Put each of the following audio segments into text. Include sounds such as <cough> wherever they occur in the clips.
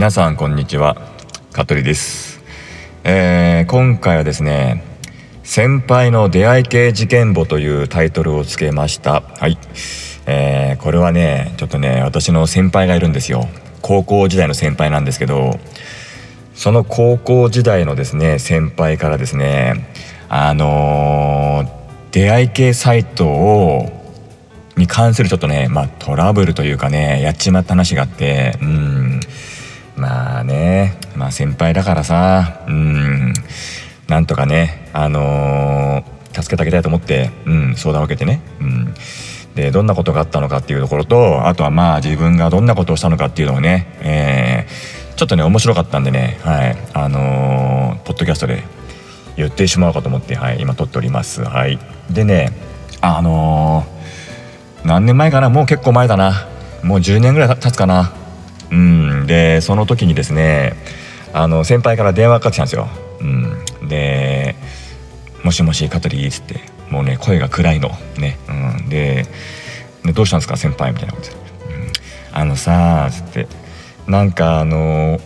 皆さんこんにちは。香取です、えー、今回はですね先輩の出会い系事件簿というタイトルをつけました。はい、えー、これはねちょっとね私の先輩がいるんですよ。高校時代の先輩なんですけどその高校時代のですね先輩からですねあのー、出会い系サイトをに関するちょっとね、まあ、トラブルというかねやっちまった話があってうん。まあねまあ先輩だからさうん。なんとかねあのー、助けてあげたいと思って、うん、相談を受けてね、うん、でどんなことがあったのかっていうところとあとはまあ自分がどんなことをしたのかっていうのをね、えー、ちょっとね面白かったんでねはい。あのー、ポッドキャストで言ってしまおうかと思って、はい、今撮っております。はい。でねあの何年前かな？もう結構前だな。もう10年ぐらい経つかな。うん。でその時にですねあの先輩から電話かかってきたんですよ、うん、で「もしもし香取」っつってもうね声が暗いの。ね、うん、で「どうしたんですか？先輩」みたいなこと「うん、あのさ」っつってなんかあの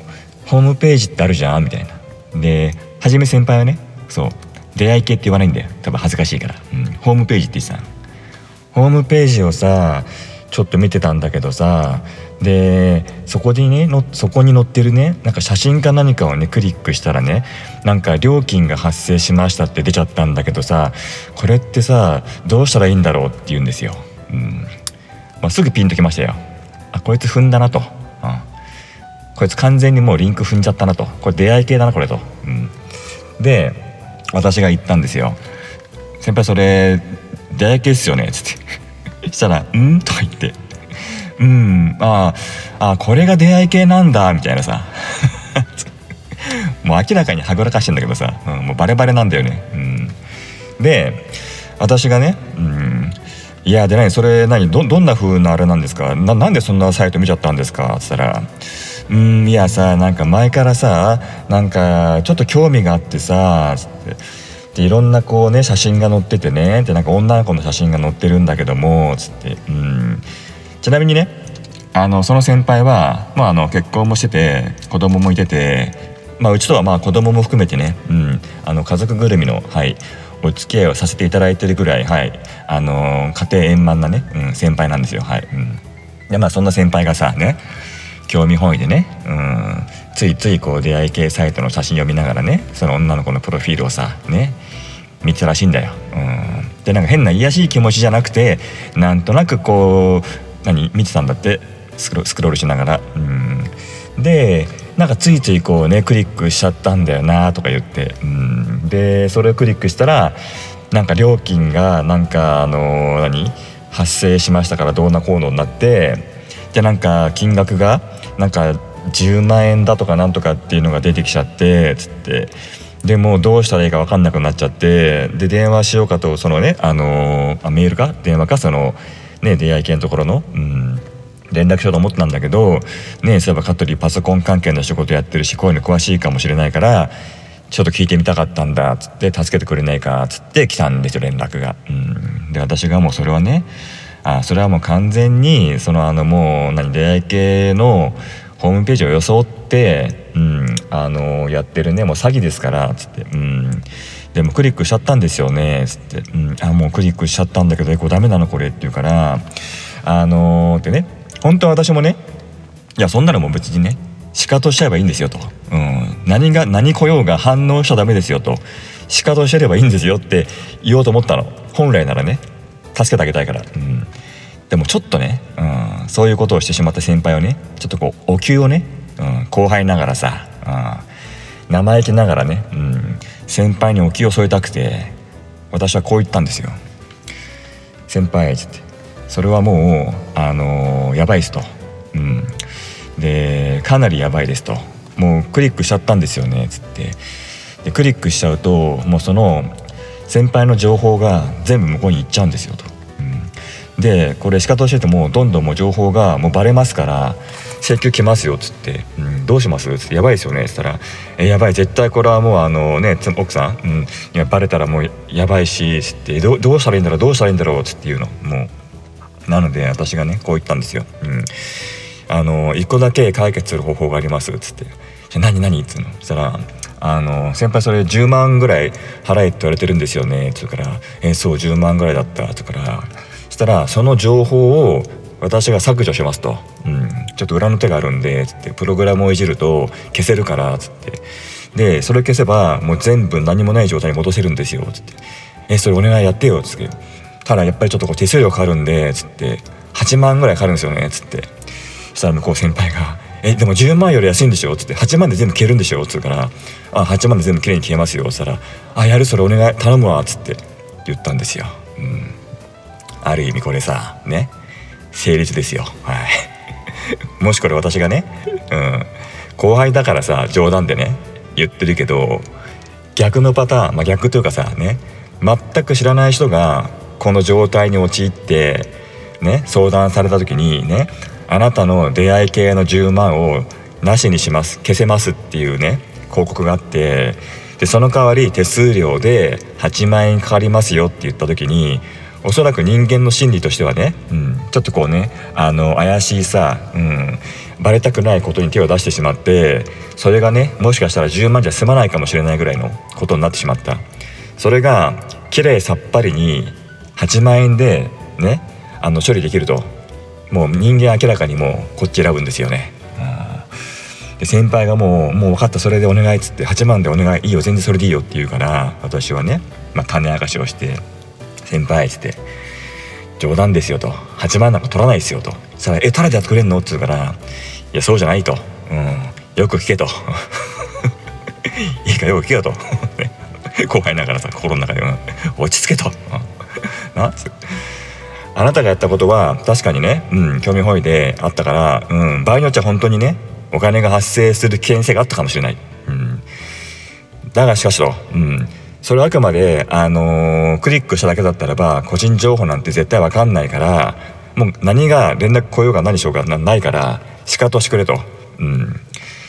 ホームページってあるじゃん？みたいな。で初め先輩はねそう出会い系って言わないんだよ。多分恥ずかしいから、うん、ホームページって言ってたホームページをさちょっと見てたんだけどさでそこにねのそこに載ってるねなんか写真か何かをねクリックしたらねなんか料金が発生しましたって出ちゃったんだけどさこれってさどうしたらいいんだろうって言うんですよ。うんまあ、すぐピンときましたよ。あこいつ踏んだなと、うん、こいつ完全にもうリンク踏んじゃったなとこれ出会い系だなこれと。うん、で私が言ったんですよ。先輩それ出会い系っすよね」っつって <laughs> したら「ん?」とか言って「うん。ああこれが出会い系なんだ」みたいなさ。<laughs> もう明らかにはぐらかしてんだけどさ、うん、もうバレバレなんだよね。うん、で私がね、うん、いやで何それ何どどんな風なあれなんですか？ななんでそんなサイト見ちゃったんですか?」っつったら「うんいやさなんか前からさなんかちょっと興味があってさ」つって。でいろんなこうね写真が載っててねでなんか女の子の写真が載ってるんだけどもつって。うん。ちなみにねあのその先輩は、まあ、あの結婚もしてて子供もいてて、まあ、うちとはまあ子供も含めてね、うん、あの家族ぐるみの、はい、お付き合いをさせていただいてるぐらい、はい、あの家庭円満なね、うん、先輩なんですよ。はいうん、でまあそんな先輩がさね興味本位でね、うん、ついついこう出会い系サイトの写真読みながらねその女の子のプロフィールをさね見てたらしいんだよ。うん、でなんか変な癒しい気持ちじゃなくてなんとなくこう何見てたんだって？スクロールしながら。うん、でなんかついついこうねクリックしちゃったんだよなとか言って、うん、でそれをクリックしたらなんか料金がなんかあの何発生しましたからどうなこうのになってでなんか金額がなんか10万円だとかなんとかっていうのが出てきちゃってつって。でもうどうしたらいいか分かんなくなっちゃって。で電話しようかとそのねあのー、メールか？電話か？そのね出会い系のところのうん。連絡しようと思ったんだけどねそういえば香取パソコン関係の仕事やってるしこういうの詳しいかもしれないからちょっと聞いてみたかったんだっつって助けてくれないかっつって来たんですよ連絡が。うん。で私がもうそれはねあそれはもう完全にそのあのもう何出会い系のホームページを装って、うん、あのやってるねもう詐欺ですからっつって、うん、でもクリックしちゃったんですよね。つって、うん、あもうクリックしちゃったんだけどえこれダメなの？これって言うからあのー、ってね。本当は私もねいやそんなのも別にねシカトしちゃえばいいんですよと、うん、何が何来ようが反応しちゃダメですよと。シカトしちゃえばいいんですよって言おうと思ったの。本来ならね助けてあげたいから、うん、でもちょっとね、うん、そういうことをしてしまった先輩をねちょっとこうお灸をね、うん、後輩ながらさ、うん、生意気ながらね、うん、先輩にお気を添えたくて私はこう言ったんですよ。先輩っつって。それはもうあのー、やばいですと、うん、でかなりやばいですと。もうクリックしちゃったんですよねっつって。でクリックしちゃうともうその先輩の情報が全部向こうに行っちゃうんですよと。でこれ仕方教えてもどんどんもう情報がもうバレますから請求来ますよっつって「うん、どうします?」っつって「やばいですよね」っつったら「えやばい絶対これはもうあのね奥さん、うん、いやバレたらもうやばいしっ」つってど「どうしたらいいんだろうどうしたらいいんだろう」っつって言うのもうなので私がねこう言ったんですよ。うんあの一個だけ解決する方法があります」っつって「じゃ何何?」っつうのそしたらあの先輩それ10万ぐらい払えって言われてるんですよね」っつうから「え、そう10万ぐらいだった」っつうからしたらその情報を私が削除しますと、うん、ちょっと裏の手があるんでつってプログラムをいじると消せるからつって。でそれ消せばもう全部何もない状態に戻せるんですよつって「えそれお願いやってよ」つって。ただやっぱりちょっとこう手数料かかるんでつって。8万ぐらいかかるんですよねつって。そしたら向こう先輩が「えでも10万より安いんでしょ?」つって「8万で全部消えるんでしょ?」っつうから「あ8万で全部きれいに消えますよ」っつったら「あやるそれお願い頼むわ」っつって。言ったんですよ。うん、ある意味これさね成立ですよ。はい、<laughs> もしこれ私がね、うん、後輩だからさ冗談でね言ってるけど逆のパターン、まあ、逆というかさね全く知らない人がこの状態に陥ってね相談された時にねあなたの出会い系の10万をなしにします消せますっていうね広告があってでその代わり手数料で8万円かかりますよって言った時におそらく人間の心理としてはね、うん、ちょっとこうねあの怪しいさ、うん、バレたくないことに手を出してしまってそれがねもしかしたら10万じゃ済まないかもしれないぐらいのことになってしまった。それがきれいさっぱりに8万円でねあの処理できると。もう人間明らかにもうこっち選ぶんですよね。で先輩がもう「もう分かったそれでお願い」っつって「8万でお願いいいよ全然それでいいよ」って言うから私はね、まあ、種明かしをして「先輩」っつって「冗談ですよ」と「8万なんか取らないですよ」と「さあえタダでやってくれんの?」っつうから「いやそうじゃない」と「うん、よく聞け」と「<laughs> いいかよく聞けよ」と。<laughs> 後輩ながらさ心の中で「落ち着け」と「<laughs> なつあなたがやったことは確かにね、うん、興味本位であったから、うん、場合によっちゃ本当にねお金が発生する危険性があったかもしれない。うん、だがしかしと、うん、それはあくまで、あのー、クリックしただけだったらば個人情報なんて絶対わかんないからもう何が連絡来ようが何しようがないからしかとしてくれと。うん。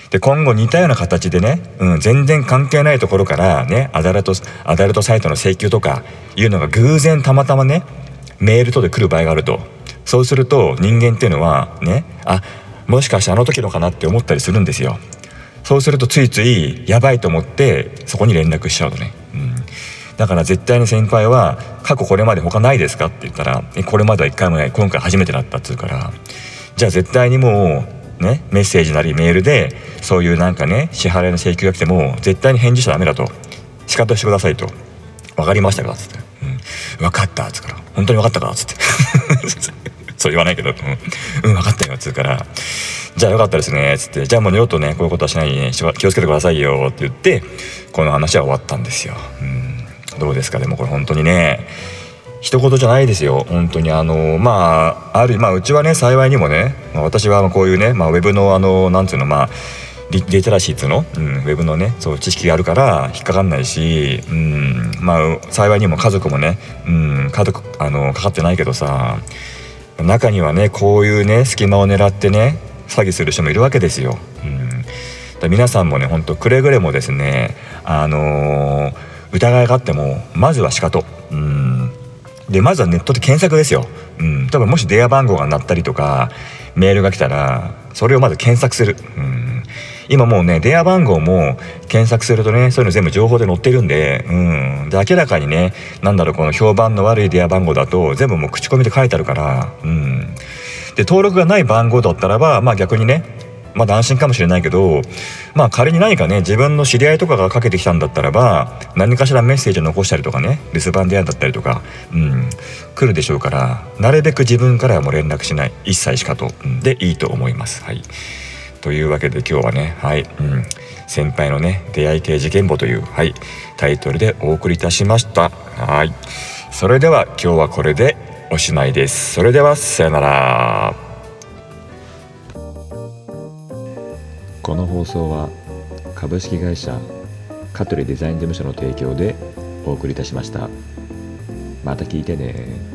で今後似たような形でね、うん、全然関係ないところからねアダルトアダルトサイトの請求とかいうのが偶然たまたまねメールとで来る場合があると。そうすると人間っていうのはねあもしかしてあの時のかなって思ったりするんですよ。そうするとついついやばいと思ってそこに連絡しちゃうのね、うん、だから絶対に先輩は「過去これまで他ないですか?」って言ったら「これまでは一回もない今回初めてだった」っつうからじゃあ絶対にもうねメッセージなりメールでそういうなんかね支払いの請求が来ても絶対に返事しちゃダメだと。仕方してくださいと。分かりましたかっつって「うん、分かった」っつから「本当に分かったか?」っつって。<laughs> そう言わないけど「うん、分かったよ」っつうから「じゃあよかったですね」っつって「じゃあもう二度とねこういうことはしないように気をつけてくださいよ」って言ってこの話は終わったんですよ。うん。どうですか？でもこれ本当にね一言じゃないですよ。本当に。あのまああるまあうちはね幸いにもね、私はこういうね、まあ、ウェブのあのなんていうのまあリテラシーっつうの、うん、ウェブのねそう知識があるから引っかかんないし、うん、まあ幸いにも家族もね、うん、家族あのかかってないけどさ中にはねこういうね隙間を狙ってね詐欺する人もいるわけですよ。うん、だ皆さんもねほんとくれぐれもですねあのー、疑いがあってもまずはしかと。うんでまずはネットで検索ですよ。うん、多分もし電話番号が鳴ったりとかメールが来たらそれをまず検索する。うん今もうね電話番号も検索するとねそういうの全部情報で載ってるんで,、うん、で明らかにね何だろうこの評判の悪い電話番号だと全部もう口コミで書いてあるから、うん、で登録がない番号だったらばまあ逆にねまだ安心かもしれないけどまあ仮に何かね自分の知り合いとかがかけてきたんだったらば何かしらメッセージを残したりとかね留守番電話だったりとか、うん、来るでしょうからなるべく自分からはもう連絡しない一切しかと、でいいと思います。はいというわけで今日はねはい、うん、先輩のね出会い系事件簿という、はい、タイトルでお送りいたしましたはいそれでは今日はこれでおしまいですそれではさよならこの放送は株式会社香取デザイン事務所の提供でお送りいたしました。また聞いてね。